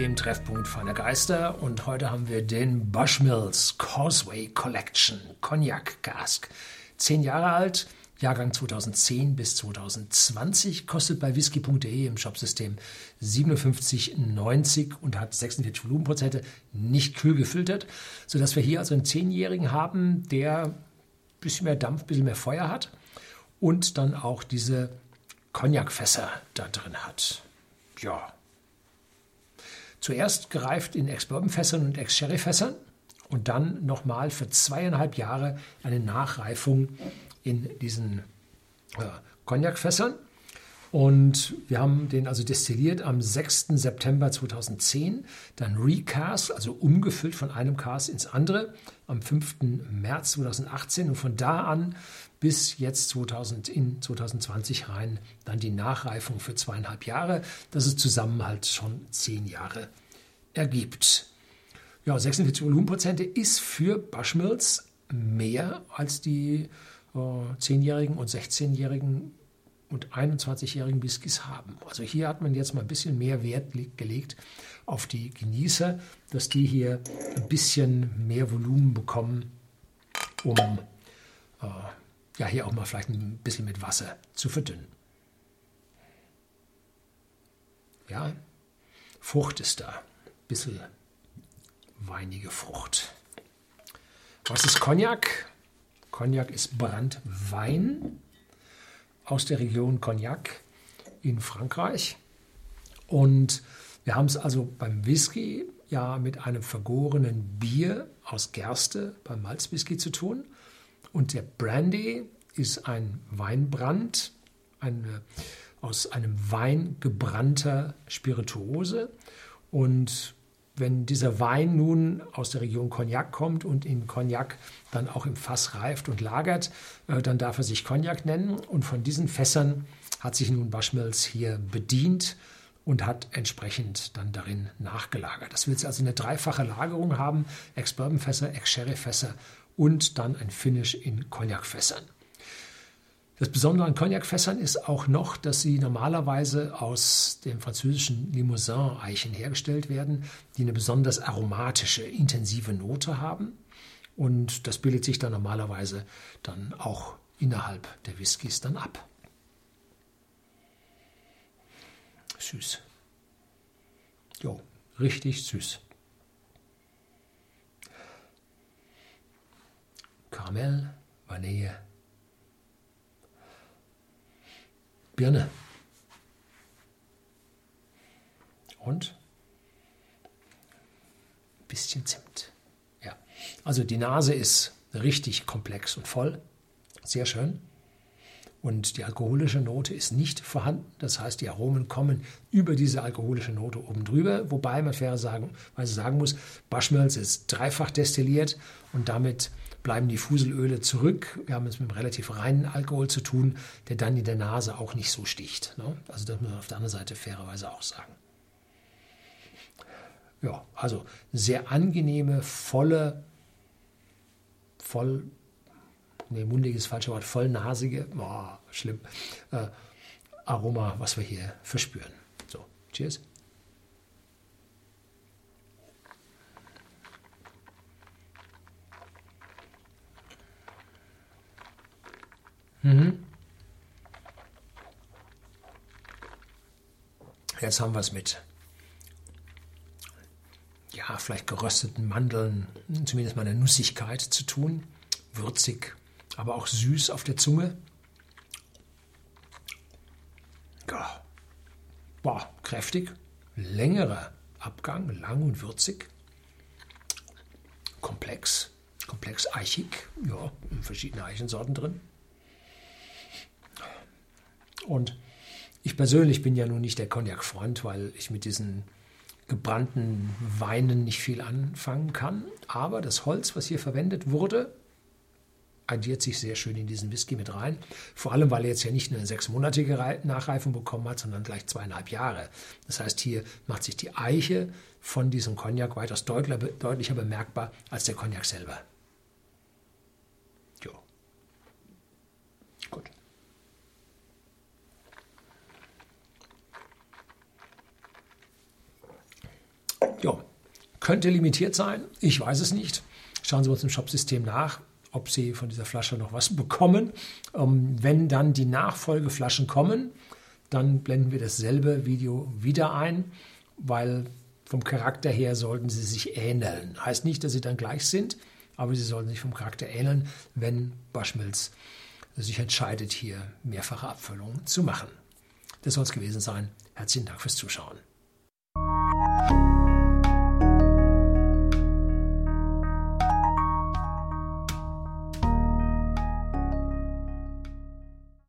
dem Treffpunkt feiner Geister. Und heute haben wir den Bushmills Causeway Collection Cognac Cask. Zehn Jahre alt, Jahrgang 2010 bis 2020, kostet bei whisky.de im Shopsystem 57,90 und hat 46 Volumenprozente, nicht kühl gefiltert, sodass wir hier also einen Zehnjährigen haben, der ein bisschen mehr Dampf, ein bisschen mehr Feuer hat und dann auch diese Cognacfässer da drin hat. Ja. Zuerst gereift in Ex-Bourbon-Fässern und Ex-Sherry-Fässern und dann nochmal für zweieinhalb Jahre eine Nachreifung in diesen äh, Cognac-Fässern. Und wir haben den also destilliert am 6. September 2010, dann recast, also umgefüllt von einem Cast ins andere, am 5. März 2018 und von da an bis jetzt 2000, in 2020 rein dann die Nachreifung für zweieinhalb Jahre, dass es zusammen halt schon zehn Jahre ergibt. Ja, 46 Volumenprozente ist für Bushmills mehr als die äh, 10-jährigen und 16-jährigen und 21-jährigen Whiskys haben. Also hier hat man jetzt mal ein bisschen mehr Wert gelegt auf die Genießer, dass die hier ein bisschen mehr Volumen bekommen, um äh, ja hier auch mal vielleicht ein bisschen mit Wasser zu verdünnen. Ja, Frucht ist da, ein bisschen weinige Frucht. Was ist Cognac? Cognac ist Brandwein aus der Region Cognac in Frankreich. Und wir haben es also beim Whisky ja mit einem vergorenen Bier aus Gerste beim Malzwhisky zu tun. Und der Brandy ist ein Weinbrand, eine, aus einem Wein gebrannter Spirituose. Und wenn dieser Wein nun aus der Region Cognac kommt und in Cognac dann auch im Fass reift und lagert, äh, dann darf er sich Cognac nennen. Und von diesen Fässern hat sich nun Bushmills hier bedient und hat entsprechend dann darin nachgelagert. Das will jetzt also eine dreifache Lagerung haben, Ex-Bourbon-Fässer, Ex-Sherry-Fässer und dann ein Finish in Cognac-Fässern. Das Besondere an Cognac-Fässern ist auch noch, dass sie normalerweise aus dem französischen Limousin-Eichen hergestellt werden, die eine besonders aromatische, intensive Note haben. Und das bildet sich dann normalerweise dann auch innerhalb der Whiskys dann ab. Süß. Jo, richtig süß. Karamell, Vanille, Birne. Und ein bisschen Zimt. Ja. Also die Nase ist richtig komplex und voll. Sehr schön. Und die alkoholische Note ist nicht vorhanden. Das heißt, die Aromen kommen über diese alkoholische Note oben drüber. Wobei man fairerweise sagen, sagen muss, Bushmills ist dreifach destilliert und damit bleiben die Fuselöle zurück. Wir haben es mit einem relativ reinen Alkohol zu tun, der dann in der Nase auch nicht so sticht. Ne? Also das muss man auf der anderen Seite fairerweise auch sagen. Ja, also sehr angenehme, volle, voll, nee, mundiges falsche Wort, vollnasige, oh, schlimm, äh, Aroma, was wir hier verspüren. So, cheers. Mhm. Jetzt haben wir es mit, ja, vielleicht gerösteten Mandeln, zumindest mal eine Nussigkeit zu tun. Würzig, aber auch süß auf der Zunge. Boah, kräftig. Längerer Abgang, lang und würzig. Komplex, komplex eichig. Ja, verschiedene Eichensorten drin. Und ich persönlich bin ja nun nicht der Cognac-Freund, weil ich mit diesen gebrannten Weinen nicht viel anfangen kann. Aber das Holz, was hier verwendet wurde, addiert sich sehr schön in diesen Whisky mit rein. Vor allem, weil er jetzt ja nicht nur eine sechsmonatige Nachreifung bekommen hat, sondern gleich zweieinhalb Jahre. Das heißt, hier macht sich die Eiche von diesem Cognac weitaus deutlicher bemerkbar als der Cognac selber. Könnte limitiert sein, ich weiß es nicht. Schauen Sie uns im Shopsystem nach, ob Sie von dieser Flasche noch was bekommen. Ähm, wenn dann die Nachfolgeflaschen kommen, dann blenden wir dasselbe Video wieder ein, weil vom Charakter her sollten sie sich ähneln. Heißt nicht, dass sie dann gleich sind, aber sie sollten sich vom Charakter ähneln, wenn Waschmilz sich entscheidet, hier mehrfache Abfüllungen zu machen. Das soll es gewesen sein. Herzlichen Dank fürs Zuschauen.